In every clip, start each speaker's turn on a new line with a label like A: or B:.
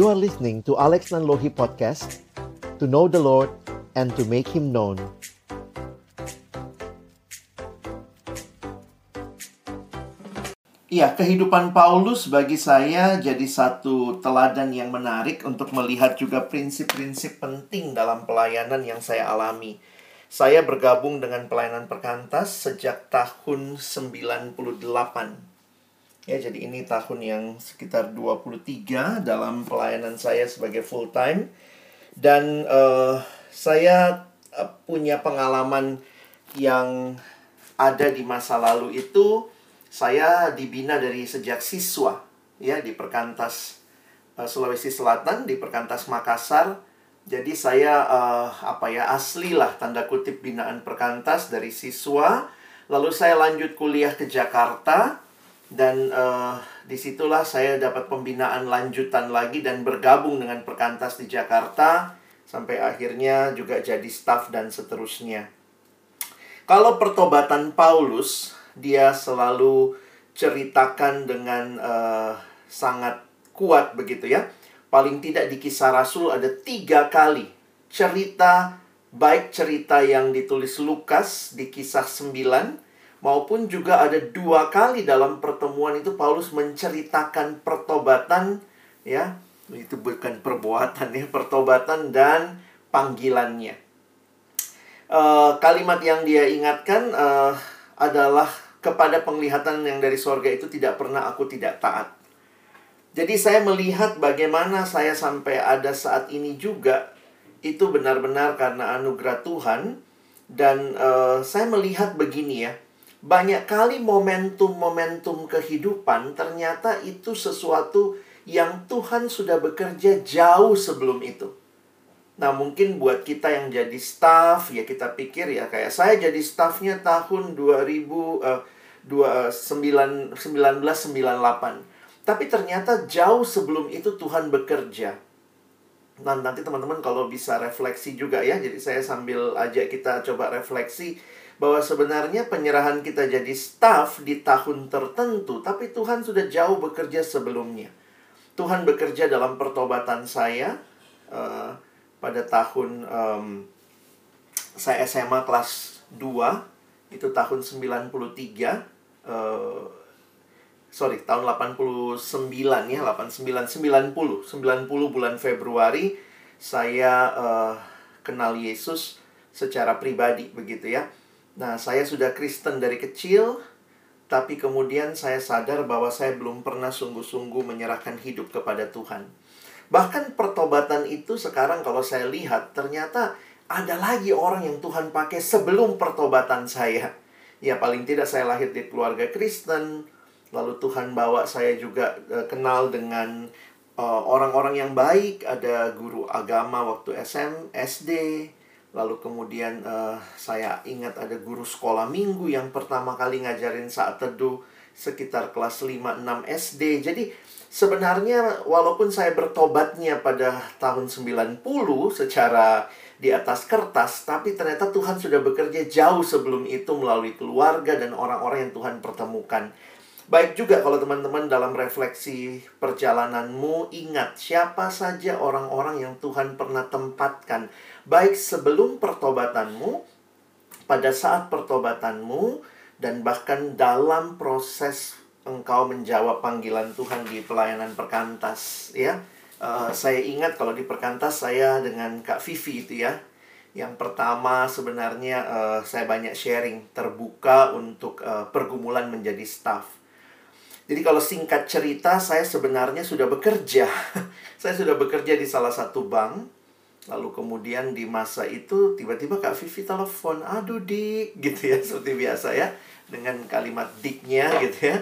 A: You are listening to Alex Nanlohi Podcast To know the Lord and to make Him known
B: Iya, kehidupan Paulus bagi saya jadi satu teladan yang menarik untuk melihat juga prinsip-prinsip penting dalam pelayanan yang saya alami. Saya bergabung dengan pelayanan perkantas sejak tahun 98. Ya, jadi ini tahun yang sekitar 23 dalam pelayanan saya sebagai full time. Dan uh, saya uh, punya pengalaman yang ada di masa lalu itu saya dibina dari sejak siswa ya di Perkantas uh, Sulawesi Selatan di Perkantas Makassar. Jadi saya uh, apa ya asli lah tanda kutip binaan Perkantas dari siswa. Lalu saya lanjut kuliah ke Jakarta dan uh, di situlah saya dapat pembinaan lanjutan lagi dan bergabung dengan Perkantas di Jakarta sampai akhirnya juga jadi staff dan seterusnya. Kalau pertobatan Paulus dia selalu ceritakan dengan uh, sangat kuat begitu ya. Paling tidak di kisah Rasul ada tiga kali cerita baik cerita yang ditulis Lukas di kisah 9 maupun juga ada dua kali dalam pertemuan itu Paulus menceritakan pertobatan ya. Itu bukan perbuatan ya pertobatan dan panggilannya. Uh, kalimat yang dia ingatkan uh, adalah kepada penglihatan yang dari sorga itu tidak pernah aku tidak taat. Jadi saya melihat bagaimana saya sampai ada saat ini juga itu benar-benar karena anugerah Tuhan dan uh, saya melihat begini ya banyak kali momentum-momentum kehidupan ternyata itu sesuatu yang Tuhan sudah bekerja jauh sebelum itu. Nah, mungkin buat kita yang jadi staff, ya kita pikir ya kayak saya jadi staffnya tahun 2000 uh, 1998. Tapi ternyata jauh sebelum itu Tuhan bekerja. Nah, nanti teman-teman kalau bisa refleksi juga ya. Jadi saya sambil ajak kita coba refleksi bahwa sebenarnya penyerahan kita jadi staff di tahun tertentu, tapi Tuhan sudah jauh bekerja sebelumnya. Tuhan bekerja dalam pertobatan saya uh, pada tahun um, saya SMA kelas 2 itu tahun 93 uh, sorry tahun 89 ya 89 90 90 bulan Februari saya uh, kenal Yesus secara pribadi begitu ya. Nah, saya sudah Kristen dari kecil tapi kemudian saya sadar bahwa saya belum pernah sungguh-sungguh menyerahkan hidup kepada Tuhan. Bahkan pertobatan itu sekarang kalau saya lihat ternyata ada lagi orang yang Tuhan pakai sebelum pertobatan saya. Ya paling tidak saya lahir di keluarga Kristen, lalu Tuhan bawa saya juga uh, kenal dengan eh, orang-orang yang baik, ada guru agama waktu SM, SD, lalu kemudian uh, saya ingat ada guru sekolah minggu yang pertama kali ngajarin saat teduh sekitar kelas 5 6 SD. Jadi Sebenarnya walaupun saya bertobatnya pada tahun 90 secara di atas kertas, tapi ternyata Tuhan sudah bekerja jauh sebelum itu melalui keluarga dan orang-orang yang Tuhan pertemukan. Baik juga kalau teman-teman dalam refleksi perjalananmu ingat siapa saja orang-orang yang Tuhan pernah tempatkan baik sebelum pertobatanmu, pada saat pertobatanmu dan bahkan dalam proses engkau menjawab panggilan Tuhan di pelayanan perkantas ya. Uh, saya ingat kalau di perkantas saya dengan Kak Vivi itu ya. Yang pertama sebenarnya uh, saya banyak sharing terbuka untuk uh, pergumulan menjadi staff. Jadi kalau singkat cerita saya sebenarnya sudah bekerja. saya sudah bekerja di salah satu bank. Lalu kemudian di masa itu tiba-tiba Kak Vivi telepon, "Aduh, Dik." gitu ya, seperti biasa ya dengan kalimat diknya gitu ya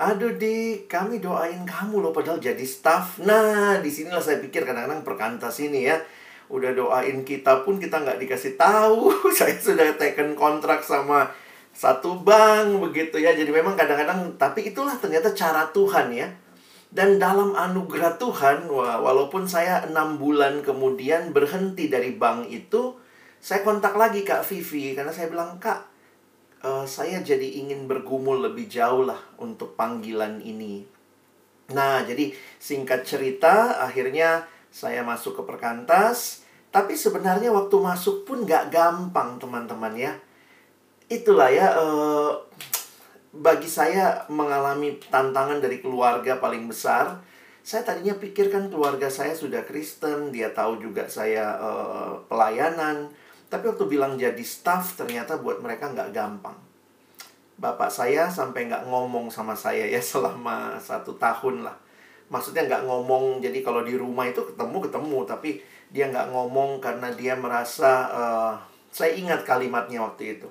B: Aduh di kami doain kamu loh padahal jadi staff. Nah, di sinilah saya pikir kadang-kadang perkantas ini ya. Udah doain kita pun kita nggak dikasih tahu. saya sudah taken kontrak sama satu bank begitu ya. Jadi memang kadang-kadang tapi itulah ternyata cara Tuhan ya. Dan dalam anugerah Tuhan, walaupun saya enam bulan kemudian berhenti dari bank itu, saya kontak lagi Kak Vivi karena saya bilang Kak, uh, saya jadi ingin bergumul lebih jauh lah untuk panggilan ini. Nah, jadi singkat cerita, akhirnya saya masuk ke perkantas. Tapi sebenarnya waktu masuk pun nggak gampang, teman-teman ya. Itulah ya, eh, bagi saya mengalami tantangan dari keluarga paling besar. Saya tadinya pikirkan keluarga saya sudah Kristen, dia tahu juga saya eh, pelayanan. Tapi waktu bilang jadi staff, ternyata buat mereka nggak gampang. Bapak saya sampai nggak ngomong sama saya ya selama satu tahun lah maksudnya nggak ngomong jadi kalau di rumah itu ketemu ketemu tapi dia nggak ngomong karena dia merasa uh, saya ingat kalimatnya waktu itu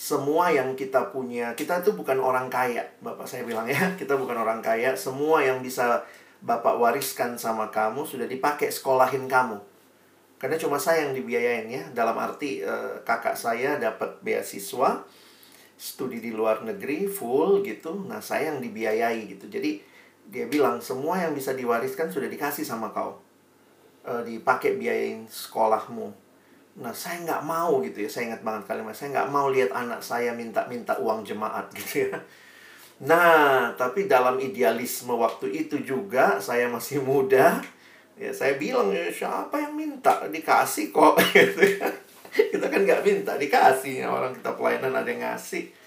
B: semua yang kita punya kita itu bukan orang kaya bapak saya bilang ya. Kita bukan orang kaya semua yang bisa bapak wariskan sama kamu sudah dipakai sekolahin kamu. Karena cuma saya yang dibiayain ya. Dalam arti uh, kakak saya dapat beasiswa studi di luar negeri full gitu. Nah saya yang dibiayai gitu. Jadi dia bilang semua yang bisa diwariskan sudah dikasih sama kau. E, dipakai biayain sekolahmu nah saya nggak mau gitu ya saya ingat banget kalimat saya nggak mau lihat anak saya minta-minta uang jemaat gitu ya. Nah tapi dalam idealisme waktu itu juga saya masih muda ya saya bilang ya siapa yang minta? Dikasih kok gitu ya. Kita kan nggak minta dikasih. Orang kita pelayanan ada yang ngasih.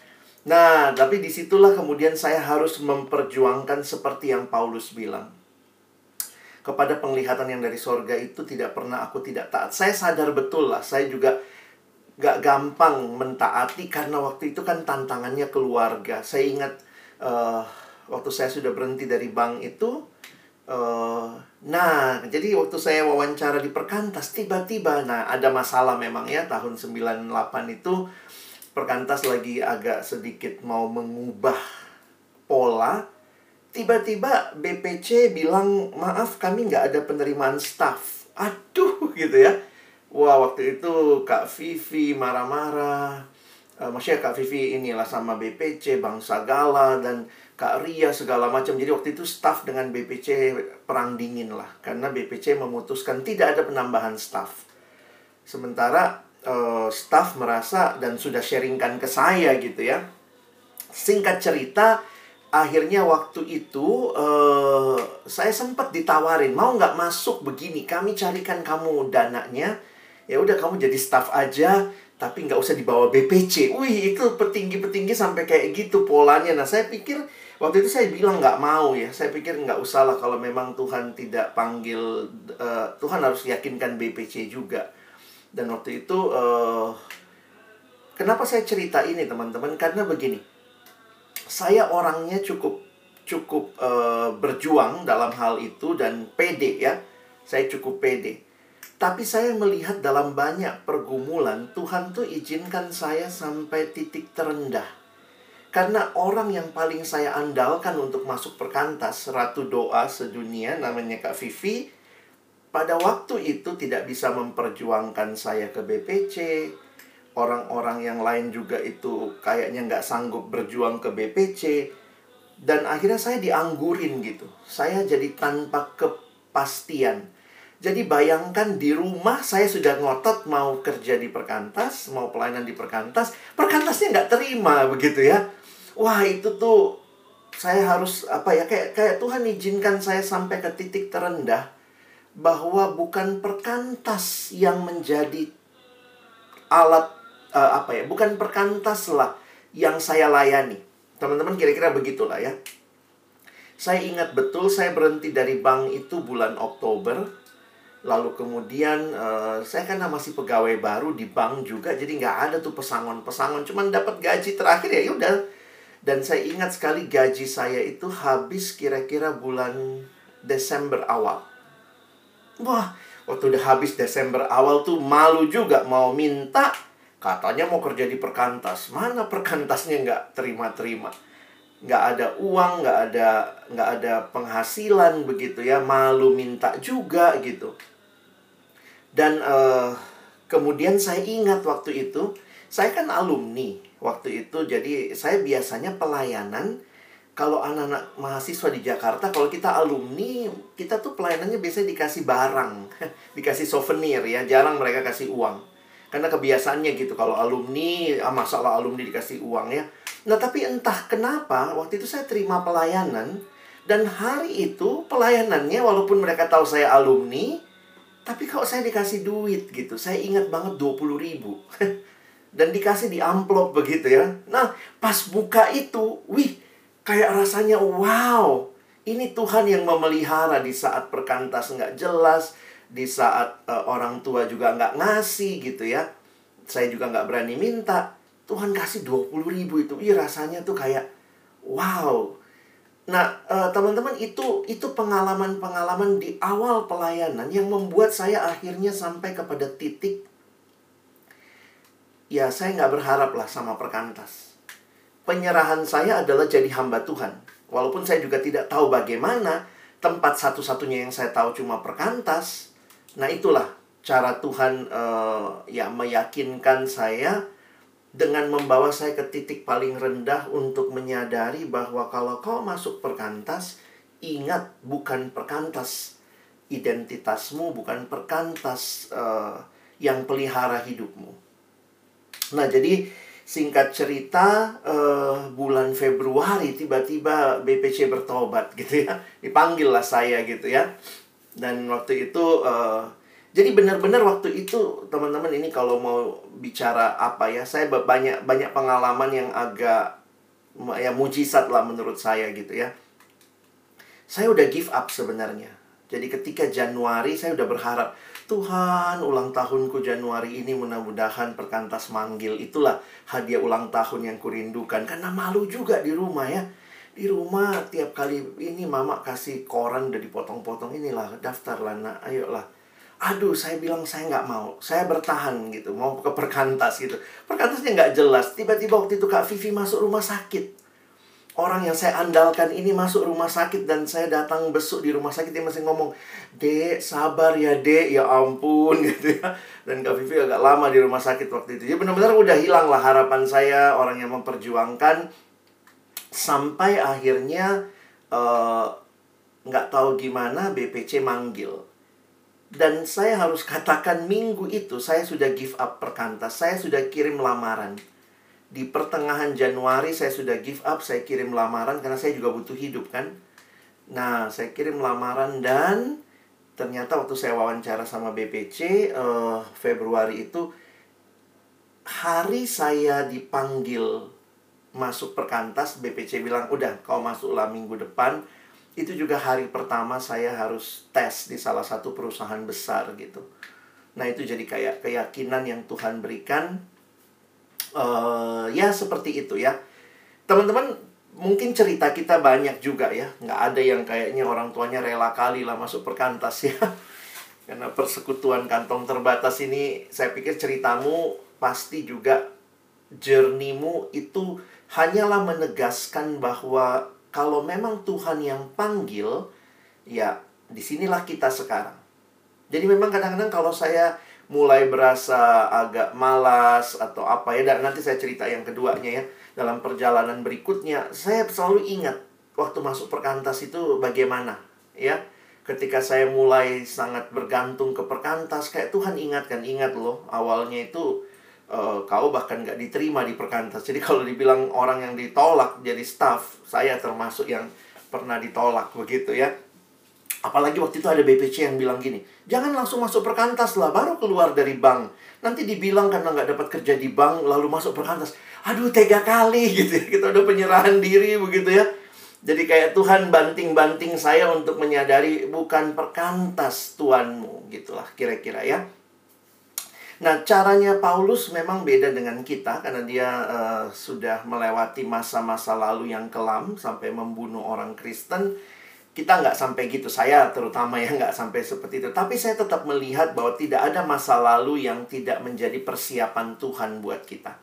B: Nah, tapi di situlah kemudian saya harus memperjuangkan seperti yang Paulus bilang. Kepada penglihatan yang dari sorga itu tidak pernah aku tidak taat. Saya sadar betul lah, saya juga gak gampang mentaati karena waktu itu kan tantangannya keluarga. Saya ingat uh, waktu saya sudah berhenti dari bank itu, uh, nah jadi waktu saya wawancara di perkantas tiba-tiba, nah ada masalah memang ya tahun 98 itu perkantas lagi agak sedikit mau mengubah pola, tiba-tiba BPC bilang, maaf kami nggak ada penerimaan staff. Aduh gitu ya. Wah waktu itu Kak Vivi marah-marah. Uh, maksudnya Kak Vivi inilah sama BPC, Bang Sagala, dan Kak Ria segala macam. Jadi waktu itu staff dengan BPC perang dingin lah. Karena BPC memutuskan tidak ada penambahan staff. Sementara uh, staff merasa dan sudah sharingkan ke saya gitu ya. Singkat cerita, akhirnya waktu itu uh, saya sempat ditawarin mau nggak masuk begini, kami carikan kamu dananya. Ya udah kamu jadi staff aja, tapi nggak usah dibawa BPC. Wih itu petinggi-petinggi sampai kayak gitu polanya. Nah saya pikir waktu itu saya bilang nggak mau ya. Saya pikir nggak usah lah kalau memang Tuhan tidak panggil, uh, Tuhan harus yakinkan BPC juga. Dan waktu itu uh, kenapa saya cerita ini teman-teman? Karena begini, saya orangnya cukup cukup uh, berjuang dalam hal itu dan pede ya. Saya cukup pede. Tapi saya melihat dalam banyak pergumulan Tuhan tuh izinkan saya sampai titik terendah. Karena orang yang paling saya andalkan untuk masuk perkantas Ratu Doa sedunia namanya Kak Vivi pada waktu itu tidak bisa memperjuangkan saya ke BPC. Orang-orang yang lain juga itu kayaknya nggak sanggup berjuang ke BPC. Dan akhirnya saya dianggurin gitu. Saya jadi tanpa kepastian. Jadi bayangkan di rumah saya sudah ngotot mau kerja di perkantas, mau pelayanan di perkantas. Perkantasnya nggak terima begitu ya. Wah itu tuh saya harus apa ya kayak kayak Tuhan izinkan saya sampai ke titik terendah bahwa bukan perkantas yang menjadi alat uh, apa ya, bukan perkantas lah yang saya layani. Teman-teman kira-kira begitulah ya. Saya ingat betul saya berhenti dari bank itu bulan Oktober. Lalu kemudian uh, saya kan masih pegawai baru di bank juga, jadi nggak ada tuh pesangon-pesangon, cuman dapat gaji terakhir ya udah. Dan saya ingat sekali gaji saya itu habis kira-kira bulan Desember awal. Wah, waktu udah habis Desember awal tuh malu juga mau minta. Katanya mau kerja di perkantas. Mana perkantasnya nggak terima-terima. Nggak ada uang, nggak ada nggak ada penghasilan begitu ya. Malu minta juga gitu. Dan uh, kemudian saya ingat waktu itu, saya kan alumni waktu itu. Jadi saya biasanya pelayanan kalau anak-anak mahasiswa di Jakarta, kalau kita alumni, kita tuh pelayanannya biasanya dikasih barang, dikasih souvenir ya, jarang mereka kasih uang. Karena kebiasaannya gitu, kalau alumni, ah, masalah alumni dikasih uang ya. Nah tapi entah kenapa, waktu itu saya terima pelayanan, Dan hari itu pelayanannya walaupun mereka tahu saya alumni, tapi kalau saya dikasih duit gitu, saya ingat banget 20 ribu. Dan dikasih di amplop begitu ya. Nah, pas buka itu, wih, kayak rasanya wow. Ini Tuhan yang memelihara di saat perkantas nggak jelas, di saat uh, orang tua juga nggak ngasih gitu ya. Saya juga nggak berani minta. Tuhan kasih 20 ribu itu. Wih, rasanya tuh kayak wow Nah, uh, teman-teman itu itu pengalaman-pengalaman di awal pelayanan yang membuat saya akhirnya sampai kepada titik ya saya nggak berharap lah sama perkantas. Penyerahan saya adalah jadi hamba Tuhan. Walaupun saya juga tidak tahu bagaimana tempat satu-satunya yang saya tahu cuma perkantas. Nah, itulah cara Tuhan uh, ya meyakinkan saya dengan membawa saya ke titik paling rendah untuk menyadari bahwa kalau kau masuk perkantas, ingat bukan perkantas identitasmu, bukan perkantas uh, yang pelihara hidupmu. Nah, jadi singkat cerita uh, bulan Februari tiba-tiba BPC bertobat gitu ya, dipanggil lah saya gitu ya, dan waktu itu uh, jadi benar-benar waktu itu teman-teman ini kalau mau bicara apa ya, saya banyak banyak pengalaman yang agak ya mujizat lah menurut saya gitu ya. Saya udah give up sebenarnya. Jadi ketika Januari saya udah berharap Tuhan ulang tahunku Januari ini mudah-mudahan perkantas manggil itulah hadiah ulang tahun yang kurindukan karena malu juga di rumah ya di rumah tiap kali ini mama kasih koran udah dipotong-potong inilah daftar lah nak ayolah. Aduh saya bilang saya nggak mau saya bertahan gitu mau ke perkantas gitu. Perkantasnya nggak jelas tiba-tiba waktu itu kak Vivi masuk rumah sakit. Orang yang saya andalkan ini masuk rumah sakit dan saya datang besuk di rumah sakit dia masih ngomong dek sabar ya dek. Ya ampun gitu ya. Dan kak Vivi agak lama di rumah sakit waktu itu. Ya benar-benar udah hilang lah harapan saya orang yang memperjuangkan sampai akhirnya eh, nggak uh, tahu gimana BPC manggil dan saya harus katakan minggu itu saya sudah give up perkantas. Saya sudah kirim lamaran. Di pertengahan Januari saya sudah give up, saya kirim lamaran karena saya juga butuh hidup kan. Nah, saya kirim lamaran dan ternyata waktu saya wawancara sama BPC uh, eh, Februari itu hari saya dipanggil masuk perkantas BPC bilang udah kau masuklah minggu depan itu juga hari pertama saya harus tes di salah satu perusahaan besar gitu. Nah itu jadi kayak keyakinan yang Tuhan berikan. Uh, ya seperti itu ya. Teman-teman mungkin cerita kita banyak juga ya. Nggak ada yang kayaknya orang tuanya rela kali lah masuk perkantas ya. Karena persekutuan kantong terbatas ini saya pikir ceritamu pasti juga journeymu itu hanyalah menegaskan bahwa kalau memang Tuhan yang panggil, ya di sinilah kita sekarang. Jadi memang kadang-kadang kalau saya mulai berasa agak malas atau apa ya, dan nanti saya cerita yang keduanya ya, dalam perjalanan berikutnya, saya selalu ingat waktu masuk perkantas itu bagaimana, ya. Ketika saya mulai sangat bergantung ke perkantas, kayak Tuhan ingatkan, ingat loh, awalnya itu uh, kau bahkan nggak diterima di perkantas. Jadi kalau dibilang orang yang ditolak jadi staff, saya termasuk yang pernah ditolak begitu ya. Apalagi waktu itu ada BPC yang bilang gini, jangan langsung masuk perkantas lah, baru keluar dari bank. Nanti dibilang karena nggak dapat kerja di bank, lalu masuk perkantas. Aduh, tega kali gitu ya. Kita udah penyerahan diri begitu ya. Jadi kayak Tuhan banting-banting saya untuk menyadari bukan perkantas Tuhanmu, gitulah kira-kira ya. Nah, caranya Paulus memang beda dengan kita karena dia uh, sudah melewati masa-masa lalu yang kelam sampai membunuh orang Kristen. Kita nggak sampai gitu, saya terutama ya nggak sampai seperti itu. Tapi saya tetap melihat bahwa tidak ada masa lalu yang tidak menjadi persiapan Tuhan buat kita.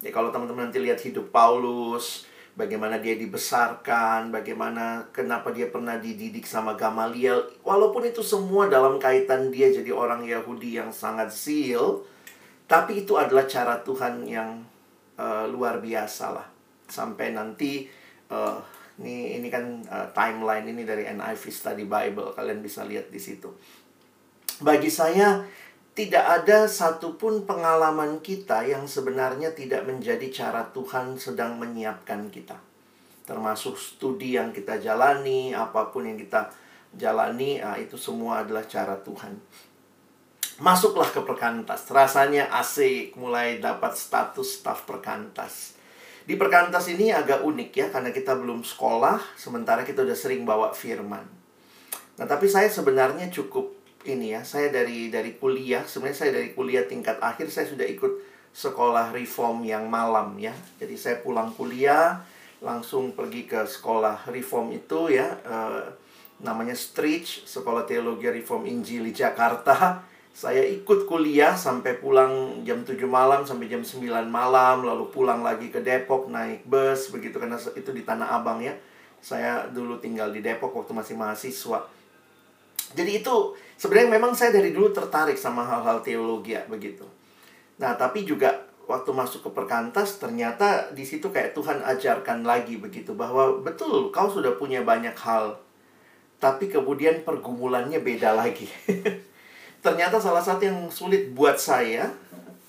B: Ya kalau teman-teman nanti lihat hidup Paulus, bagaimana dia dibesarkan, bagaimana kenapa dia pernah dididik sama Gamaliel. Walaupun itu semua dalam kaitan dia jadi orang Yahudi yang sangat seal, tapi itu adalah cara Tuhan yang uh, luar biasa lah. Sampai nanti uh, ini ini kan uh, timeline ini dari NIV Study Bible, kalian bisa lihat di situ. Bagi saya tidak ada satupun pengalaman kita yang sebenarnya tidak menjadi cara Tuhan sedang menyiapkan kita. termasuk studi yang kita jalani, apa pun yang kita jalani, nah, itu semua adalah cara Tuhan. Masuklah ke perkantas, rasanya asik, mulai dapat status staf perkantas. Di perkantas ini agak unik ya, karena kita belum sekolah, sementara kita udah sering bawa firman. Nah, tapi saya sebenarnya cukup ini ya, saya dari dari kuliah, sebenarnya saya dari kuliah tingkat akhir saya sudah ikut sekolah reform yang malam ya. Jadi saya pulang kuliah, langsung pergi ke sekolah reform itu ya, uh, namanya Stretch, Sekolah Teologi Reform Injil di Jakarta. Saya ikut kuliah sampai pulang jam 7 malam sampai jam 9 malam lalu pulang lagi ke Depok naik bus begitu karena itu di Tanah Abang ya. Saya dulu tinggal di Depok waktu masih mahasiswa jadi itu sebenarnya memang saya dari dulu tertarik sama hal-hal teologi ya begitu nah tapi juga waktu masuk ke perkantas ternyata di situ kayak Tuhan ajarkan lagi begitu bahwa betul kau sudah punya banyak hal tapi kemudian pergumulannya beda lagi ternyata salah satu yang sulit buat saya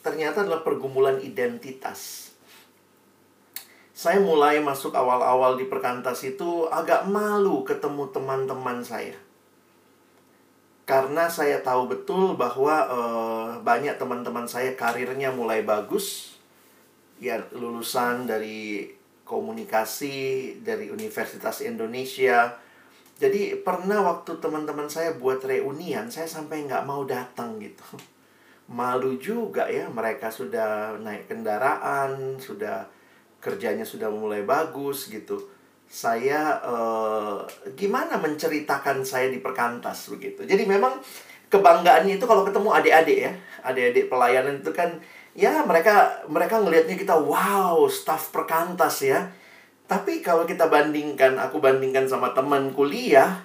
B: ternyata adalah pergumulan identitas. Saya mulai masuk awal-awal di perkantas itu agak malu ketemu teman-teman saya. Karena saya tahu betul bahwa uh, banyak teman-teman saya karirnya mulai bagus. Ya, lulusan dari komunikasi dari Universitas Indonesia, jadi pernah waktu teman-teman saya buat reunian, saya sampai nggak mau datang gitu. Malu juga ya, mereka sudah naik kendaraan, sudah kerjanya sudah mulai bagus gitu. Saya eh, gimana menceritakan saya di perkantas begitu. Jadi memang kebanggaannya itu kalau ketemu adik-adik ya, adik-adik pelayanan itu kan ya mereka mereka ngelihatnya kita wow, staff perkantas ya tapi kalau kita bandingkan, aku bandingkan sama teman kuliah,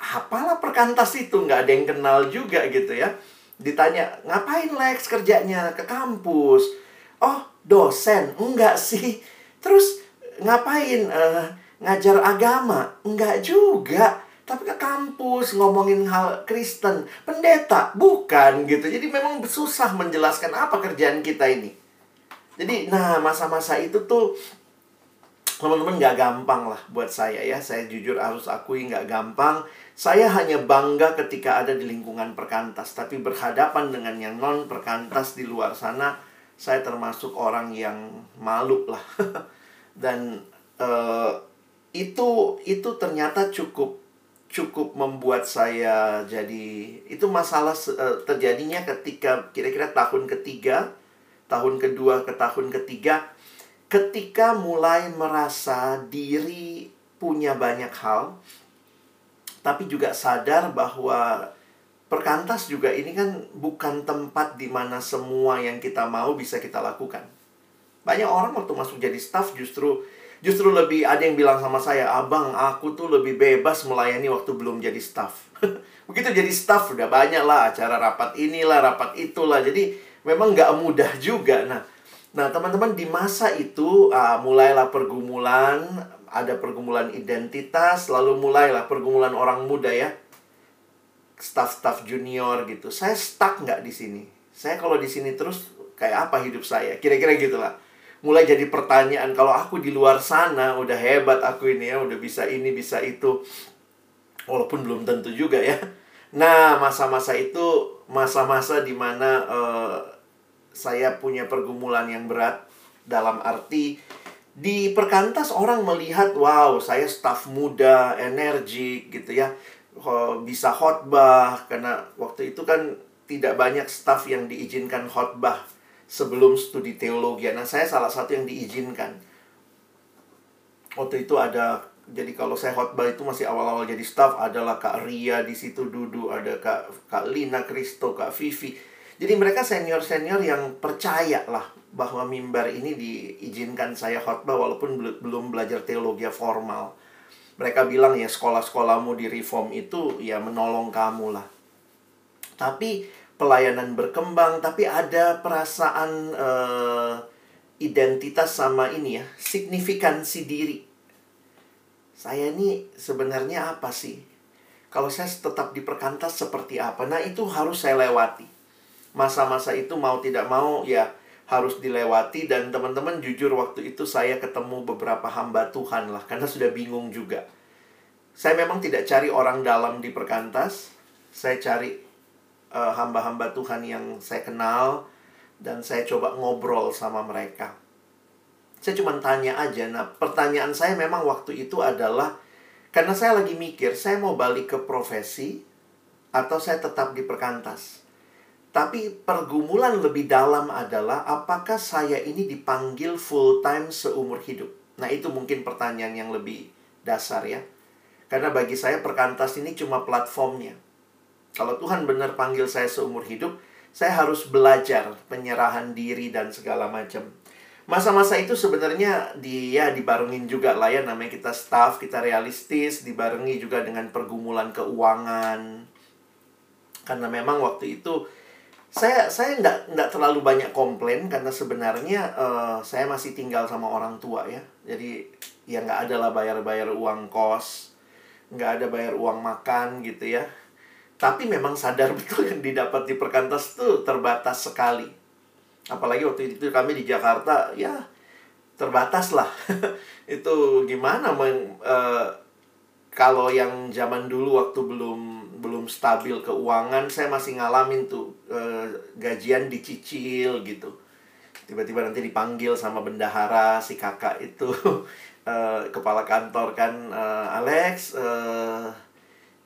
B: apalah perkantas itu? Nggak ada yang kenal juga gitu ya. Ditanya, ngapain Lex kerjanya ke kampus? Oh, dosen? Enggak sih. Terus ngapain uh, ngajar agama? Enggak juga. Tapi ke kampus ngomongin hal Kristen. Pendeta? Bukan gitu. Jadi memang susah menjelaskan apa kerjaan kita ini. Jadi, nah masa-masa itu tuh teman-teman nggak gampang lah buat saya ya. Saya jujur harus akui nggak gampang. Saya hanya bangga ketika ada di lingkungan perkantas. Tapi berhadapan dengan yang non perkantas di luar sana, saya termasuk orang yang malu lah. Dan uh, itu itu ternyata cukup cukup membuat saya jadi itu masalah uh, terjadinya ketika kira-kira tahun ketiga, tahun kedua ke tahun ketiga ketika mulai merasa diri punya banyak hal, tapi juga sadar bahwa perkantas juga ini kan bukan tempat di mana semua yang kita mau bisa kita lakukan. Banyak orang waktu masuk jadi staff justru justru lebih ada yang bilang sama saya, "Abang, aku tuh lebih bebas melayani waktu belum jadi staff." Begitu jadi staff udah banyak lah acara rapat inilah, rapat itulah. Jadi memang nggak mudah juga. Nah, Nah, teman-teman di masa itu uh, mulailah pergumulan, ada pergumulan identitas, lalu mulailah pergumulan orang muda ya. Staff-staff junior gitu. Saya stuck nggak di sini? Saya kalau di sini terus kayak apa hidup saya? Kira-kira gitulah. Mulai jadi pertanyaan kalau aku di luar sana udah hebat aku ini ya, udah bisa ini, bisa itu. Walaupun belum tentu juga ya. Nah, masa-masa itu masa-masa di mana uh, saya punya pergumulan yang berat dalam arti di perkantas orang melihat wow saya staf muda energi gitu ya bisa khotbah karena waktu itu kan tidak banyak staf yang diizinkan khotbah sebelum studi teologi nah saya salah satu yang diizinkan waktu itu ada jadi kalau saya khotbah itu masih awal-awal jadi staf adalah Kak Ria di situ duduk ada Kak Kak Lina Kristo Kak Vivi jadi mereka senior-senior yang percaya lah bahwa mimbar ini diizinkan saya khotbah walaupun belum belajar teologi formal. Mereka bilang ya sekolah-sekolahmu di reform itu ya menolong kamu lah. Tapi pelayanan berkembang, tapi ada perasaan uh, identitas sama ini ya, signifikansi diri. Saya ini sebenarnya apa sih? Kalau saya tetap di perkantas seperti apa? Nah itu harus saya lewati masa-masa itu mau tidak mau ya harus dilewati dan teman-teman jujur waktu itu saya ketemu beberapa hamba Tuhan lah karena sudah bingung juga. Saya memang tidak cari orang dalam di perkantas, saya cari uh, hamba-hamba Tuhan yang saya kenal dan saya coba ngobrol sama mereka. Saya cuma tanya aja. Nah, pertanyaan saya memang waktu itu adalah karena saya lagi mikir, saya mau balik ke profesi atau saya tetap di perkantas. Tapi pergumulan lebih dalam adalah apakah saya ini dipanggil full time seumur hidup? Nah, itu mungkin pertanyaan yang lebih dasar ya. Karena bagi saya perkantas ini cuma platformnya. Kalau Tuhan benar panggil saya seumur hidup, saya harus belajar penyerahan diri dan segala macam. Masa-masa itu sebenarnya dia dibarengin juga lah ya namanya kita staff, kita realistis, dibarengi juga dengan pergumulan keuangan. Karena memang waktu itu saya saya nggak nggak terlalu banyak komplain karena sebenarnya uh, saya masih tinggal sama orang tua ya jadi ya nggak ada lah bayar bayar uang kos nggak ada bayar uang makan gitu ya tapi memang sadar betul yang didapat di perkantas tuh terbatas sekali. Apalagi waktu itu kami di Jakarta ya terbatas lah. Itu gimana meng, uh, kalau yang zaman dulu waktu belum belum stabil keuangan saya masih ngalamin tuh uh, gajian dicicil gitu. Tiba-tiba nanti dipanggil sama bendahara si kakak itu. Uh, kepala kantor kan uh, Alex uh,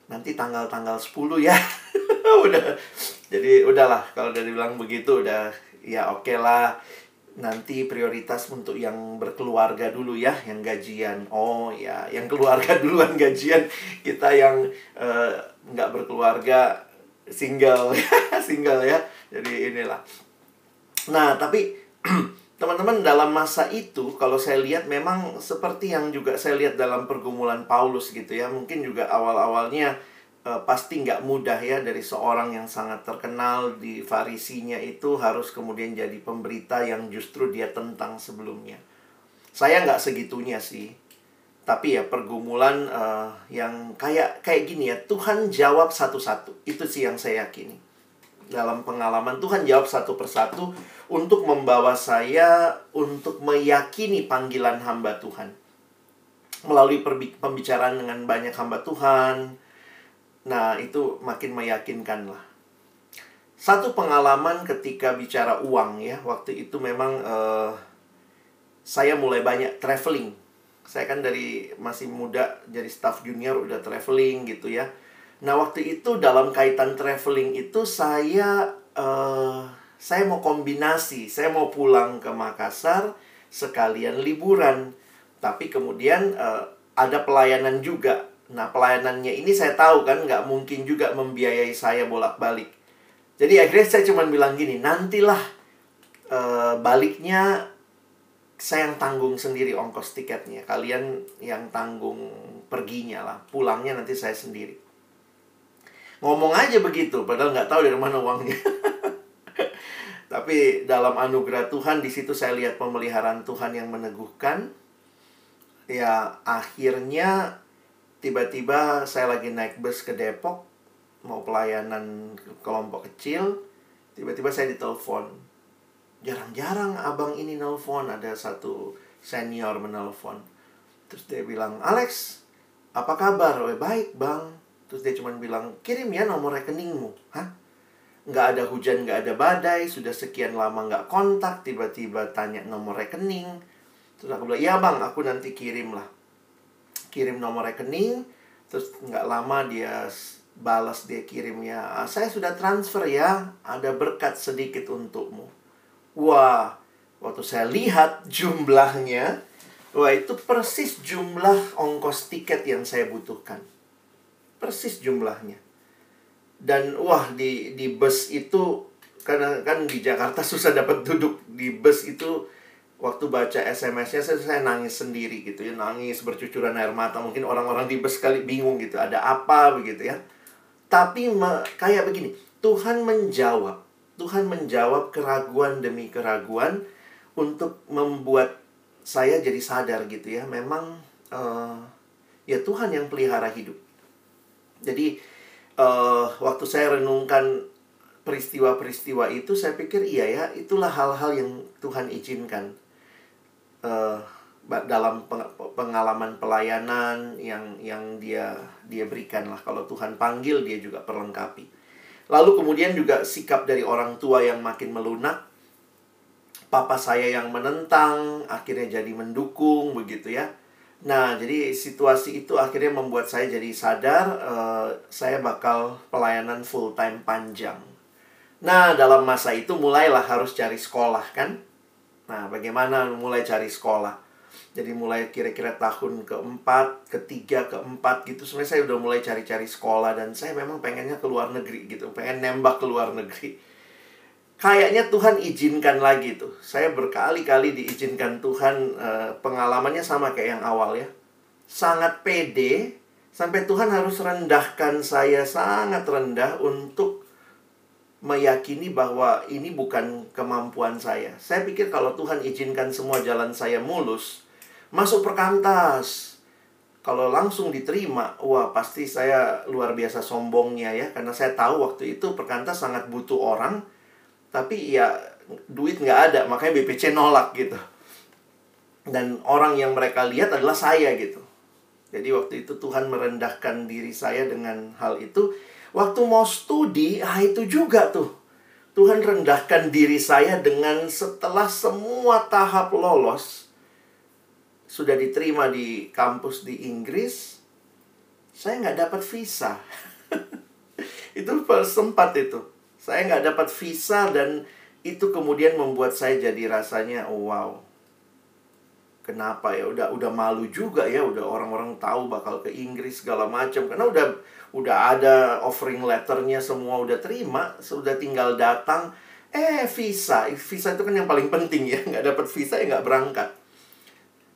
B: nanti tanggal-tanggal 10 ya udah jadi udahlah kalau udah dibilang begitu udah ya oke okay lah nanti prioritas untuk yang berkeluarga dulu ya, yang gajian. Oh ya, yang keluarga duluan gajian, kita yang nggak uh, berkeluarga single, single ya. Jadi inilah. Nah, tapi teman-teman dalam masa itu, kalau saya lihat memang seperti yang juga saya lihat dalam pergumulan Paulus gitu ya, mungkin juga awal-awalnya uh, pasti nggak mudah ya dari seorang yang sangat terkenal di Farisinya itu harus kemudian jadi pemberita yang justru dia tentang sebelumnya. Saya nggak segitunya sih, tapi ya pergumulan uh, yang kayak kayak gini ya Tuhan jawab satu-satu itu sih yang saya yakini dalam pengalaman Tuhan jawab satu persatu untuk membawa saya untuk meyakini panggilan hamba Tuhan melalui pembicaraan dengan banyak hamba Tuhan Nah, itu makin meyakinkan lah. Satu pengalaman ketika bicara uang ya, waktu itu memang uh, saya mulai banyak traveling. Saya kan dari masih muda jadi staff junior udah traveling gitu ya. Nah, waktu itu dalam kaitan traveling itu saya uh, saya mau kombinasi, saya mau pulang ke Makassar sekalian liburan. Tapi kemudian uh, ada pelayanan juga Nah, pelayanannya ini saya tahu kan nggak mungkin juga membiayai saya bolak-balik. Jadi akhirnya saya cuma bilang gini, nantilah e, baliknya saya yang tanggung sendiri ongkos tiketnya. Kalian yang tanggung perginya lah. Pulangnya nanti saya sendiri. Ngomong aja begitu, padahal nggak tahu dari mana uangnya. Tapi dalam anugerah Tuhan, di situ saya lihat pemeliharaan Tuhan yang meneguhkan. Ya, akhirnya tiba-tiba saya lagi naik bus ke Depok mau pelayanan kelompok kecil tiba-tiba saya ditelepon jarang-jarang abang ini nelpon ada satu senior menelpon terus dia bilang Alex apa kabar baik bang terus dia cuma bilang kirim ya nomor rekeningmu. Hah? Nggak ada hujan nggak ada badai sudah sekian lama nggak kontak tiba-tiba tanya nomor rekening. Terus aku bilang iya bang aku nanti kirim lah. Kirim nomor rekening terus nggak lama dia balas dia kirimnya ah, saya sudah transfer ya ada berkat sedikit untukmu. Wah waktu saya lihat jumlahnya wah itu persis jumlah ongkos tiket yang saya butuhkan persis jumlahnya. Dan wah di di bus itu karena kan di Jakarta susah dapat duduk di bus itu waktu baca SMS-nya saya, saya nangis sendiri gitu ya nangis bercucuran air mata mungkin orang-orang di bus kali bingung gitu ada apa begitu ya. Tapi kayak begini Tuhan menjawab Tuhan menjawab keraguan demi keraguan untuk membuat saya jadi sadar gitu ya memang uh, ya Tuhan yang pelihara hidup jadi uh, waktu saya renungkan peristiwa-peristiwa itu saya pikir iya ya itulah hal-hal yang Tuhan izinkan. Uh, dalam pengalaman pelayanan yang yang dia dia berikan lah. Kalau Tuhan panggil dia juga perlengkapi. Lalu kemudian juga sikap dari orang tua yang makin melunak. Papa saya yang menentang akhirnya jadi mendukung begitu ya nah jadi situasi itu akhirnya membuat saya jadi sadar uh, saya bakal pelayanan full time panjang Nah, dalam masa itu mulailah harus cari sekolah kan? Nah, bagaimana mulai cari sekolah? Jadi mulai kira-kira tahun keempat, ketiga, keempat gitu. Sebenarnya saya udah mulai cari-cari sekolah dan saya memang pengennya ke luar negeri gitu. Pengen nembak ke luar negeri. Kayaknya Tuhan izinkan lagi tuh. Saya berkali-kali diizinkan Tuhan eh, pengalamannya sama kayak yang awal ya. Sangat pede sampai Tuhan harus rendahkan saya sangat rendah untuk meyakini bahwa ini bukan kemampuan saya. Saya pikir kalau Tuhan izinkan semua jalan saya mulus, masuk perkantas. Kalau langsung diterima, wah pasti saya luar biasa sombongnya ya. Karena saya tahu waktu itu perkantas sangat butuh orang. Tapi ya duit nggak ada, makanya BPC nolak gitu. Dan orang yang mereka lihat adalah saya gitu. Jadi waktu itu Tuhan merendahkan diri saya dengan hal itu Waktu mau studi, ah itu juga tuh. Tuhan rendahkan diri saya dengan setelah semua tahap lolos, sudah diterima di kampus di Inggris, saya nggak dapat visa. itu sempat itu. Saya nggak dapat visa dan itu kemudian membuat saya jadi rasanya oh, wow. Kenapa ya? Udah udah malu juga ya, udah orang-orang tahu bakal ke Inggris segala macam. Karena udah udah ada offering letternya semua udah terima sudah tinggal datang. Eh visa. Visa itu kan yang paling penting ya. Nggak dapat visa ya nggak berangkat.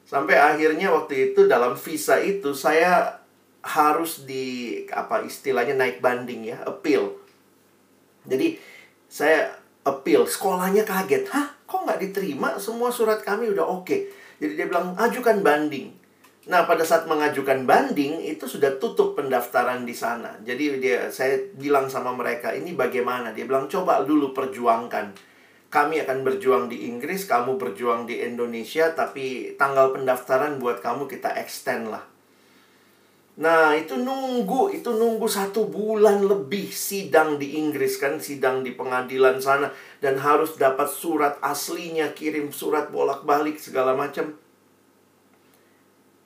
B: Sampai akhirnya waktu itu dalam visa itu saya harus di apa istilahnya naik banding ya appeal jadi saya appeal sekolahnya kaget hah kok nggak diterima semua surat kami udah oke okay. jadi dia bilang ajukan banding Nah, pada saat mengajukan banding itu sudah tutup pendaftaran di sana. Jadi dia saya bilang sama mereka, "Ini bagaimana?" Dia bilang, "Coba dulu perjuangkan. Kami akan berjuang di Inggris, kamu berjuang di Indonesia, tapi tanggal pendaftaran buat kamu kita extend lah." Nah, itu nunggu, itu nunggu satu bulan lebih sidang di Inggris kan, sidang di pengadilan sana. Dan harus dapat surat aslinya, kirim surat bolak-balik segala macam.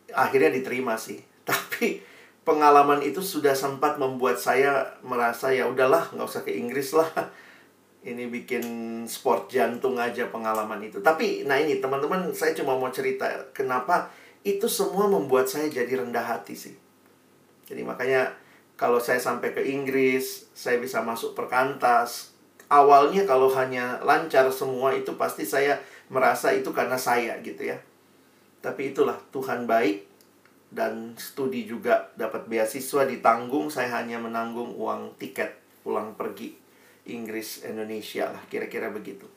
B: Akhirnya diterima sih. Tapi pengalaman itu sudah sempat membuat saya merasa ya udahlah nggak usah ke Inggris lah. Ini bikin sport jantung aja pengalaman itu. Tapi nah ini teman-teman saya cuma mau cerita kenapa itu semua membuat saya jadi rendah hati sih jadi makanya kalau saya sampai ke Inggris saya bisa masuk perkantas awalnya kalau hanya lancar semua itu pasti saya merasa itu karena saya gitu ya tapi itulah Tuhan baik dan studi juga dapat beasiswa ditanggung. Saya hanya menanggung uang tiket pulang pergi Inggris Indonesia lah kira-kira begitu.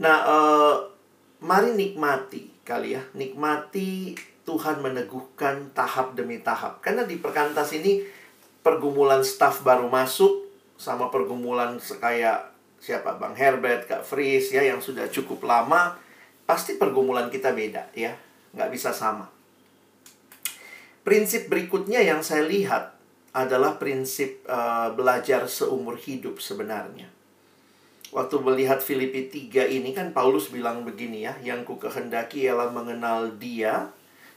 B: Nah, eh, mari nikmati kali ya, nikmati Tuhan meneguhkan tahap demi tahap. Karena di perkantas ini pergumulan staff baru masuk sama pergumulan kayak siapa Bang Herbert, Kak Fris ya yang sudah cukup lama pasti pergumulan kita beda ya. Nggak bisa sama. Prinsip berikutnya yang saya lihat adalah prinsip uh, belajar seumur hidup sebenarnya. Waktu melihat Filipi 3 ini kan Paulus bilang begini ya yang ku kehendaki ialah mengenal dia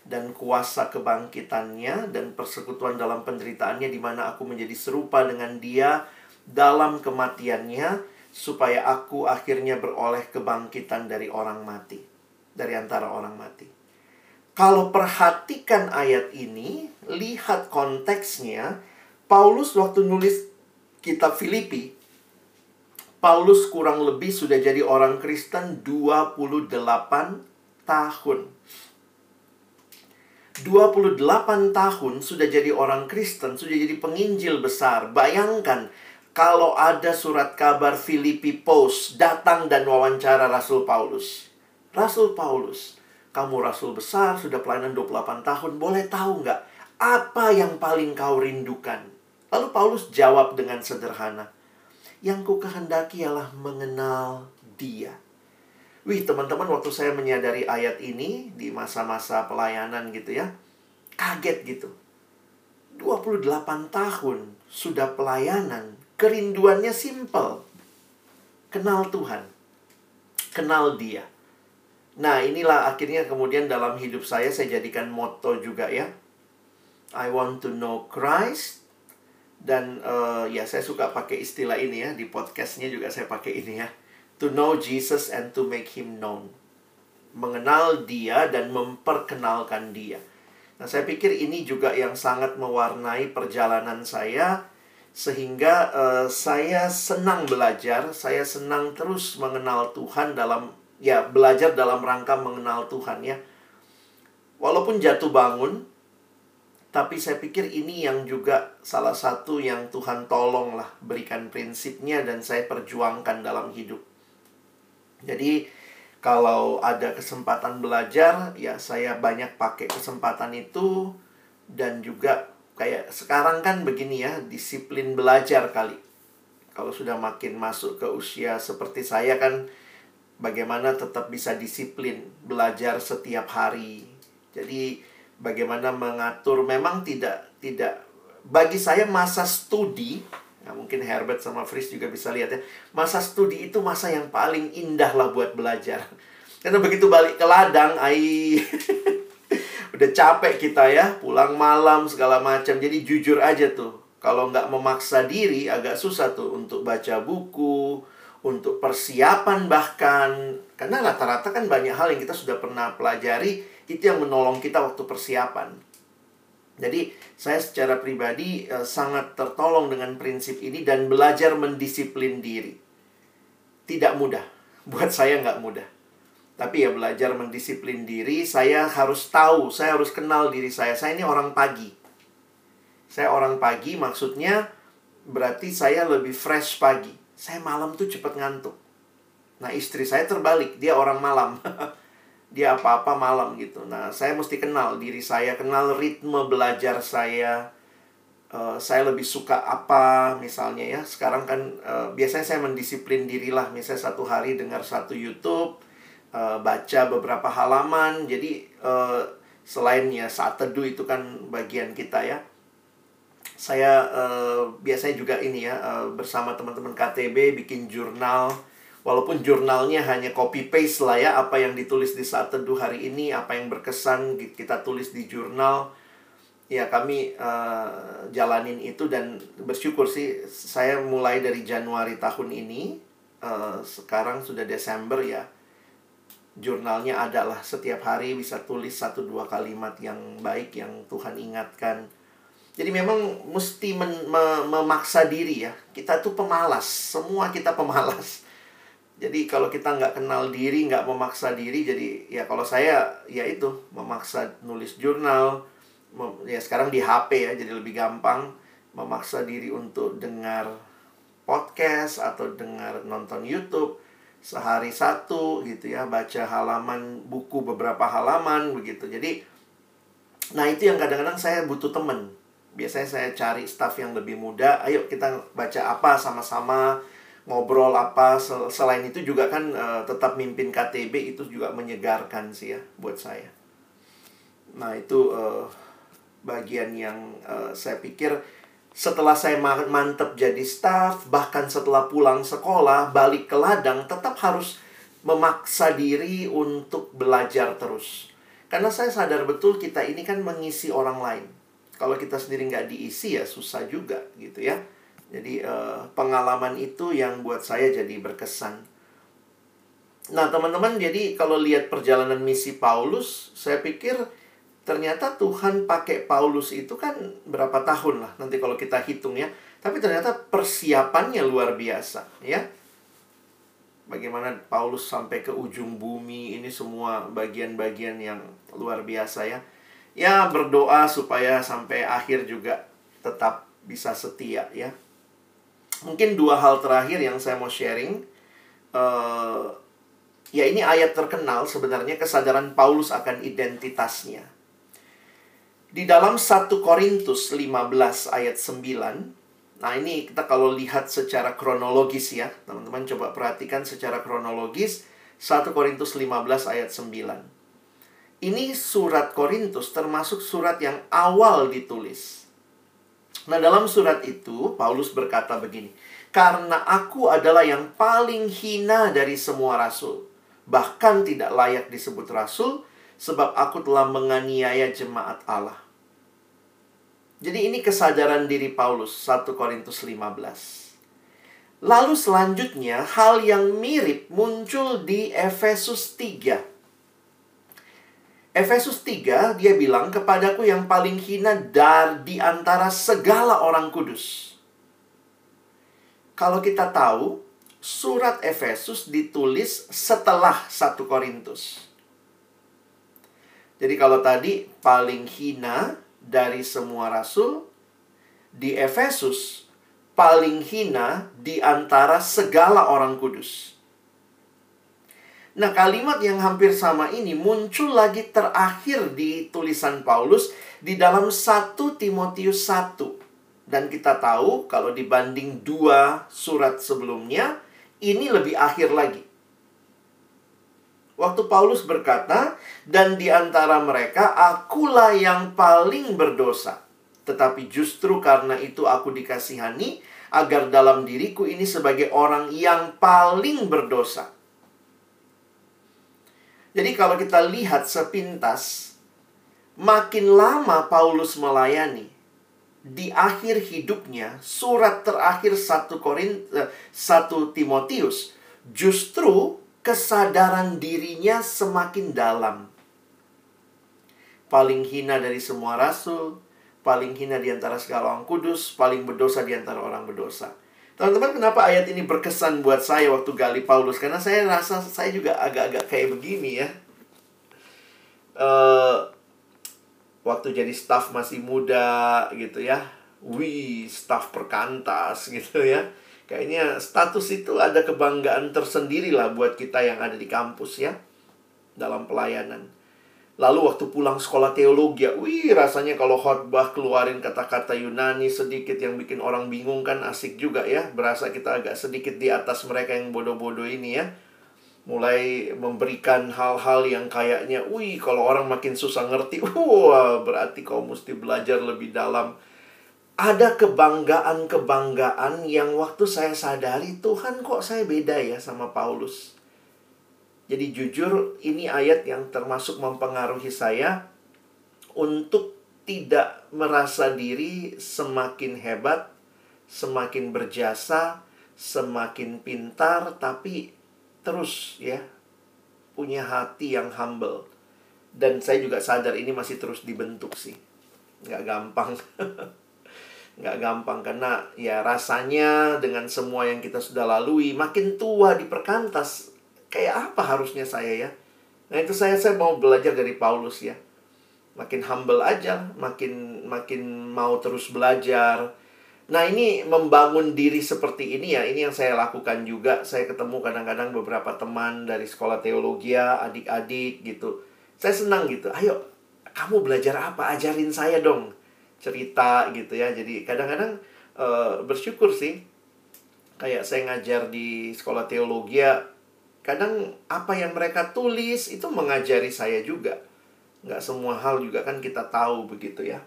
B: dan kuasa kebangkitannya dan persekutuan dalam penderitaannya di mana aku menjadi serupa dengan dia dalam kematiannya supaya aku akhirnya beroleh kebangkitan dari orang mati, dari antara orang mati. Kalau perhatikan ayat ini, lihat konteksnya, Paulus waktu nulis kitab Filipi, Paulus kurang lebih sudah jadi orang Kristen 28 tahun. 28 tahun sudah jadi orang Kristen, sudah jadi penginjil besar. Bayangkan, kalau ada surat kabar Filipi Post datang dan wawancara Rasul Paulus. Rasul Paulus, kamu rasul besar, sudah pelayanan 28 tahun, boleh tahu nggak apa yang paling kau rindukan? Lalu Paulus jawab dengan sederhana, Yang ku kehendaki ialah mengenal dia. Wih, teman-teman, waktu saya menyadari ayat ini di masa-masa pelayanan gitu ya, kaget gitu. 28 tahun sudah pelayanan, kerinduannya simple. Kenal Tuhan. Kenal dia. Nah, inilah akhirnya kemudian dalam hidup saya saya jadikan motto juga ya. I want to know Christ dan uh, ya saya suka pakai istilah ini ya di podcastnya juga saya pakai ini ya to know Jesus and to make him known. Mengenal dia dan memperkenalkan dia. Nah saya pikir ini juga yang sangat mewarnai perjalanan saya sehingga uh, saya senang belajar saya senang terus mengenal Tuhan dalam ya belajar dalam rangka mengenal Tuhan ya. Walaupun jatuh bangun tapi saya pikir ini yang juga salah satu yang Tuhan tolong lah berikan prinsipnya dan saya perjuangkan dalam hidup. Jadi kalau ada kesempatan belajar ya saya banyak pakai kesempatan itu dan juga kayak sekarang kan begini ya disiplin belajar kali. Kalau sudah makin masuk ke usia seperti saya kan bagaimana tetap bisa disiplin belajar setiap hari. Jadi bagaimana mengatur memang tidak tidak bagi saya masa studi ya mungkin Herbert sama Fris juga bisa lihat ya. Masa studi itu masa yang paling indah lah buat belajar. Karena begitu balik ke ladang ai. Udah capek kita ya pulang malam segala macam. Jadi jujur aja tuh kalau nggak memaksa diri agak susah tuh untuk baca buku untuk persiapan bahkan. Karena rata-rata kan banyak hal yang kita sudah pernah pelajari itu yang menolong kita waktu persiapan. Jadi saya secara pribadi eh, sangat tertolong dengan prinsip ini dan belajar mendisiplin diri. Tidak mudah, buat saya nggak mudah. Tapi ya belajar mendisiplin diri, saya harus tahu, saya harus kenal diri saya. Saya ini orang pagi. Saya orang pagi maksudnya berarti saya lebih fresh pagi saya malam tuh cepet ngantuk. Nah istri saya terbalik, dia orang malam. dia apa-apa malam gitu. Nah saya mesti kenal diri saya, kenal ritme belajar saya. Uh, saya lebih suka apa misalnya ya. Sekarang kan uh, biasanya saya mendisiplin dirilah. Misalnya satu hari dengar satu YouTube, uh, baca beberapa halaman. Jadi uh, selain ya saat teduh itu kan bagian kita ya saya uh, biasanya juga ini ya uh, bersama teman-teman KTB bikin jurnal walaupun jurnalnya hanya copy paste lah ya apa yang ditulis di saat teduh hari ini apa yang berkesan kita tulis di jurnal ya kami uh, jalanin itu dan bersyukur sih saya mulai dari Januari tahun ini uh, sekarang sudah Desember ya jurnalnya adalah setiap hari bisa tulis satu dua kalimat yang baik yang Tuhan ingatkan jadi memang mesti men, me, memaksa diri ya. Kita tuh pemalas, semua kita pemalas. Jadi kalau kita nggak kenal diri, nggak memaksa diri, jadi ya kalau saya ya itu memaksa nulis jurnal, mem, ya sekarang di HP ya, jadi lebih gampang memaksa diri untuk dengar podcast atau dengar nonton YouTube sehari satu gitu ya, baca halaman buku beberapa halaman begitu. Jadi nah itu yang kadang-kadang saya butuh temen biasanya saya cari staff yang lebih muda ayo kita baca apa sama-sama ngobrol apa selain itu juga kan uh, tetap mimpin KTB itu juga menyegarkan sih ya buat saya. Nah itu uh, bagian yang uh, saya pikir setelah saya mantep jadi staff bahkan setelah pulang sekolah balik ke ladang tetap harus memaksa diri untuk belajar terus. Karena saya sadar betul kita ini kan mengisi orang lain. Kalau kita sendiri nggak diisi ya susah juga gitu ya. Jadi uh, pengalaman itu yang buat saya jadi berkesan. Nah teman-teman jadi kalau lihat perjalanan misi Paulus, saya pikir ternyata Tuhan pakai Paulus itu kan berapa tahun lah nanti kalau kita hitung ya. Tapi ternyata persiapannya luar biasa ya. Bagaimana Paulus sampai ke ujung bumi ini semua bagian-bagian yang luar biasa ya ya berdoa supaya sampai akhir juga tetap bisa setia ya. Mungkin dua hal terakhir yang saya mau sharing. Uh, ya ini ayat terkenal sebenarnya kesadaran Paulus akan identitasnya. Di dalam 1 Korintus 15 ayat 9 Nah, ini kita kalau lihat secara kronologis ya, teman-teman coba perhatikan secara kronologis 1 Korintus 15 ayat 9. Ini surat Korintus termasuk surat yang awal ditulis. Nah, dalam surat itu Paulus berkata begini, "Karena aku adalah yang paling hina dari semua rasul, bahkan tidak layak disebut rasul, sebab aku telah menganiaya jemaat Allah." Jadi ini kesadaran diri Paulus 1 Korintus 15. Lalu selanjutnya hal yang mirip muncul di Efesus 3. Efesus 3 dia bilang kepadaku yang paling hina dar di antara segala orang kudus. Kalau kita tahu surat Efesus ditulis setelah 1 Korintus. Jadi kalau tadi paling hina dari semua rasul di Efesus paling hina di antara segala orang kudus. Nah, kalimat yang hampir sama ini muncul lagi terakhir di tulisan Paulus di dalam 1 Timotius 1. Dan kita tahu kalau dibanding dua surat sebelumnya, ini lebih akhir lagi. Waktu Paulus berkata, "Dan di antara mereka akulah yang paling berdosa, tetapi justru karena itu aku dikasihani agar dalam diriku ini sebagai orang yang paling berdosa." Jadi kalau kita lihat sepintas, makin lama Paulus melayani, di akhir hidupnya, surat terakhir 1 Korint 1 Timotius justru kesadaran dirinya semakin dalam. Paling hina dari semua rasul, paling hina di antara segala orang kudus, paling berdosa di antara orang berdosa. Teman-teman, kenapa ayat ini berkesan buat saya waktu gali Paulus? Karena saya rasa saya juga agak-agak kayak begini ya. Uh, waktu jadi staff masih muda gitu ya. Wih, staff perkantas gitu ya Kayaknya status itu ada kebanggaan tersendiri lah buat kita yang ada di kampus ya. Dalam pelayanan. Lalu waktu pulang sekolah teologi, ya, wih rasanya kalau khotbah keluarin kata-kata Yunani sedikit yang bikin orang bingung kan asik juga ya. Berasa kita agak sedikit di atas mereka yang bodoh-bodoh ini ya. Mulai memberikan hal-hal yang kayaknya, wih kalau orang makin susah ngerti, wah berarti kau mesti belajar lebih dalam ada kebanggaan-kebanggaan yang waktu saya sadari Tuhan kok saya beda ya sama Paulus. Jadi jujur ini ayat yang termasuk mempengaruhi saya untuk tidak merasa diri semakin hebat, semakin berjasa, semakin pintar, tapi terus ya punya hati yang humble. Dan saya juga sadar ini masih terus dibentuk sih. Nggak gampang. nggak gampang karena ya rasanya dengan semua yang kita sudah lalui makin tua di perkantas kayak apa harusnya saya ya? Nah itu saya saya mau belajar dari Paulus ya. Makin humble aja makin makin mau terus belajar. Nah ini membangun diri seperti ini ya ini yang saya lakukan juga. Saya ketemu kadang-kadang beberapa teman dari sekolah teologi ya adik-adik gitu. Saya senang gitu ayo kamu belajar apa? Ajarin saya dong cerita gitu ya. Jadi kadang-kadang uh, bersyukur sih. Kayak saya ngajar di sekolah teologi ya kadang apa yang mereka tulis itu mengajari saya juga. Nggak semua hal juga kan kita tahu begitu ya.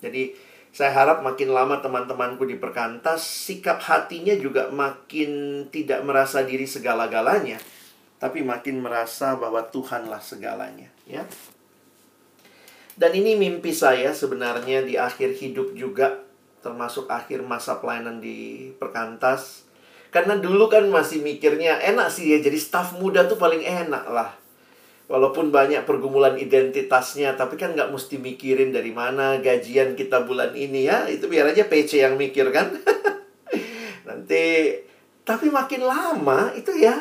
B: Jadi saya harap makin lama teman-temanku di perkantas sikap hatinya juga makin tidak merasa diri segala-galanya tapi makin merasa bahwa Tuhanlah segalanya ya. Dan ini mimpi saya sebenarnya di akhir hidup juga, termasuk akhir masa pelayanan di perkantas. Karena dulu kan masih mikirnya enak sih ya, jadi staff muda tuh paling enak lah. Walaupun banyak pergumulan identitasnya, tapi kan nggak mesti mikirin dari mana gajian kita bulan ini ya. Itu biar aja PC yang mikir kan. Nanti, tapi makin lama itu ya,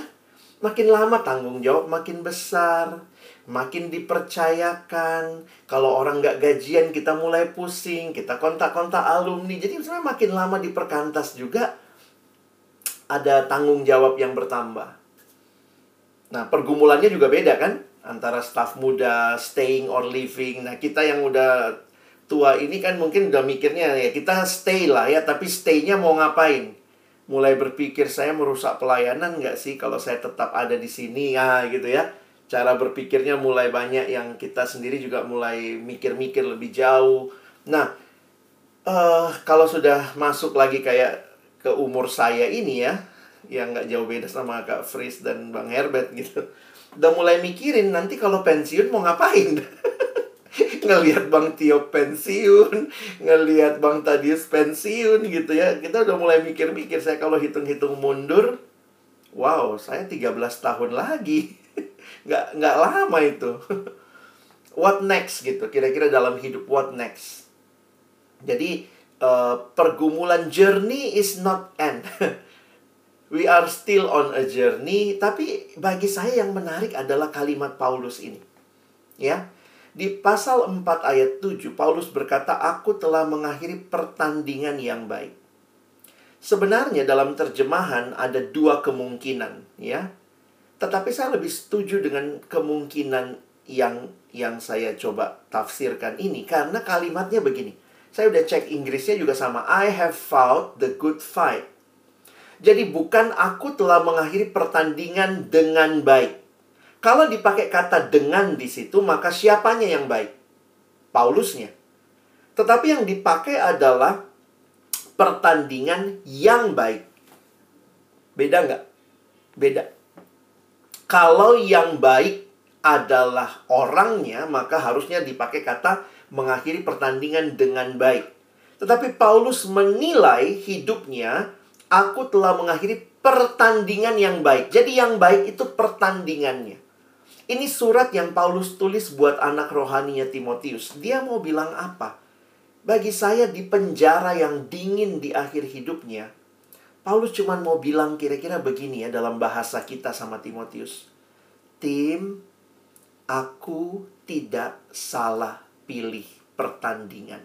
B: makin lama tanggung jawab makin besar makin dipercayakan. Kalau orang nggak gajian kita mulai pusing, kita kontak-kontak alumni. Jadi sebenarnya makin lama di perkantas juga ada tanggung jawab yang bertambah. Nah, pergumulannya juga beda kan? Antara staff muda, staying or leaving. Nah, kita yang udah tua ini kan mungkin udah mikirnya ya kita stay lah ya, tapi stay-nya mau ngapain? Mulai berpikir saya merusak pelayanan nggak sih kalau saya tetap ada di sini ya gitu ya. Cara berpikirnya mulai banyak yang kita sendiri juga mulai mikir-mikir lebih jauh. Nah, uh, kalau sudah masuk lagi kayak ke umur saya ini ya, yang nggak jauh beda sama Kak Fris dan Bang Herbert gitu. Udah mulai mikirin nanti kalau pensiun mau ngapain. ngelihat Bang Tio pensiun, ngelihat Bang Tadius pensiun gitu ya. Kita udah mulai mikir-mikir saya kalau hitung-hitung mundur, wow, saya 13 tahun lagi. nggak nggak lama itu. what next gitu, kira-kira dalam hidup what next. Jadi uh, pergumulan journey is not end. We are still on a journey, tapi bagi saya yang menarik adalah kalimat Paulus ini. Ya, di pasal 4 ayat 7, Paulus berkata, Aku telah mengakhiri pertandingan yang baik. Sebenarnya dalam terjemahan ada dua kemungkinan, ya. Tetapi saya lebih setuju dengan kemungkinan yang yang saya coba tafsirkan ini karena kalimatnya begini. Saya udah cek Inggrisnya juga sama. I have fought the good fight. Jadi bukan aku telah mengakhiri pertandingan dengan baik. Kalau dipakai kata dengan di situ, maka siapanya yang baik? Paulusnya. Tetapi yang dipakai adalah pertandingan yang baik. Beda nggak? Beda. Kalau yang baik adalah orangnya, maka harusnya dipakai kata mengakhiri pertandingan dengan baik. Tetapi Paulus menilai hidupnya, aku telah mengakhiri pertandingan yang baik. Jadi yang baik itu pertandingannya. Ini surat yang Paulus tulis buat anak rohaninya Timotius. Dia mau bilang apa? Bagi saya di penjara yang dingin di akhir hidupnya, Paulus cuma mau bilang kira-kira begini ya dalam bahasa kita sama Timotius. Tim, aku tidak salah pilih pertandingan.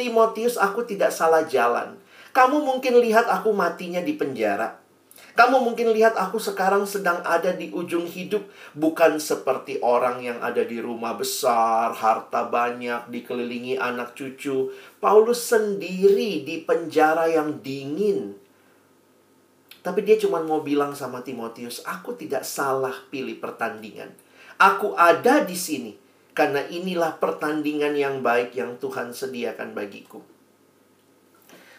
B: Timotius, aku tidak salah jalan. Kamu mungkin lihat aku matinya di penjara. Kamu mungkin lihat aku sekarang sedang ada di ujung hidup, bukan seperti orang yang ada di rumah besar, harta banyak, dikelilingi anak cucu. Paulus sendiri di penjara yang dingin. Tapi dia cuma mau bilang sama Timotius, aku tidak salah pilih pertandingan. Aku ada di sini karena inilah pertandingan yang baik yang Tuhan sediakan bagiku.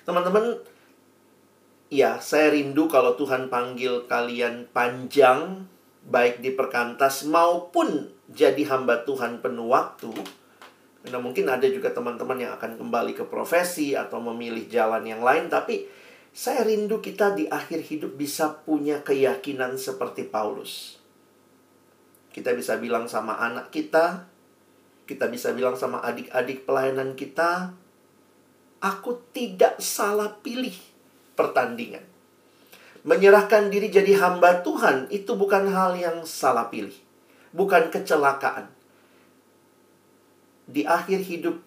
B: Teman-teman, Ya, saya rindu kalau Tuhan panggil kalian panjang, baik di perkantas maupun jadi hamba Tuhan penuh waktu. Karena mungkin ada juga teman-teman yang akan kembali ke profesi atau memilih jalan yang lain, tapi saya rindu kita di akhir hidup bisa punya keyakinan seperti Paulus. Kita bisa bilang sama anak kita, kita bisa bilang sama adik-adik pelayanan kita, aku tidak salah pilih pertandingan. Menyerahkan diri jadi hamba Tuhan itu bukan hal yang salah pilih, bukan kecelakaan. Di akhir hidup,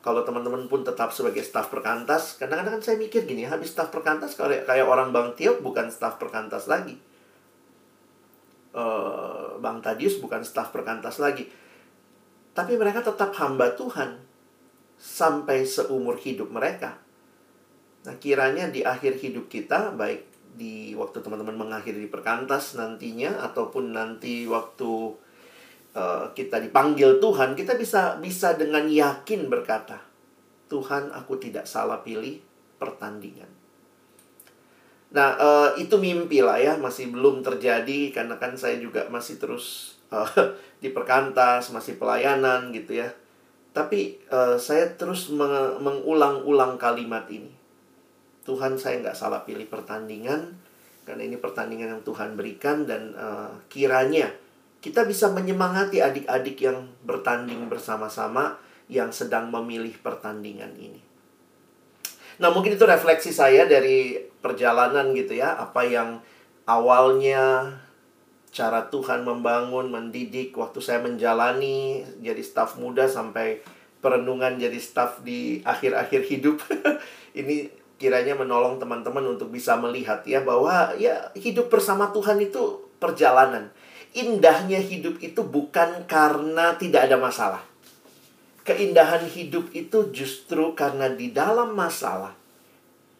B: kalau teman-teman pun tetap sebagai staf perkantas, kadang-kadang saya mikir gini, habis staf perkantas kayak kayak orang Bang Tio bukan staf perkantas lagi. Uh, Bang Tadius bukan staf perkantas lagi. Tapi mereka tetap hamba Tuhan sampai seumur hidup mereka. Nah, kiranya di akhir hidup kita, baik di waktu teman-teman mengakhiri di perkantas nantinya ataupun nanti waktu uh, kita dipanggil Tuhan, kita bisa bisa dengan yakin berkata, Tuhan, aku tidak salah pilih pertandingan. Nah, uh, itu mimpi lah ya, masih belum terjadi karena kan saya juga masih terus uh, di perkantas, masih pelayanan gitu ya. Tapi uh, saya terus mengulang-ulang kalimat ini. Tuhan saya nggak salah pilih pertandingan karena ini pertandingan yang Tuhan berikan dan uh, kiranya kita bisa menyemangati adik-adik yang bertanding bersama-sama yang sedang memilih pertandingan ini. Nah, mungkin itu refleksi saya dari perjalanan gitu ya, apa yang awalnya cara Tuhan membangun, mendidik waktu saya menjalani jadi staf muda sampai perenungan jadi staf di akhir-akhir hidup. ini kiranya menolong teman-teman untuk bisa melihat ya bahwa ya hidup bersama Tuhan itu perjalanan. Indahnya hidup itu bukan karena tidak ada masalah. keindahan hidup itu justru karena di dalam masalah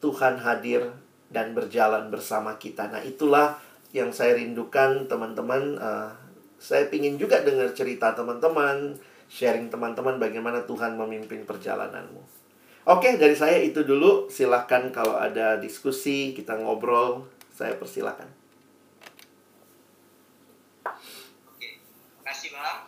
B: Tuhan hadir dan berjalan bersama kita. Nah, itulah yang saya rindukan teman-teman. Uh, saya ingin juga dengar cerita teman-teman, sharing teman-teman bagaimana Tuhan memimpin perjalananmu. Oke, dari saya itu dulu. Silahkan kalau ada diskusi, kita ngobrol, saya persilahkan.
C: Oke, kasih Bang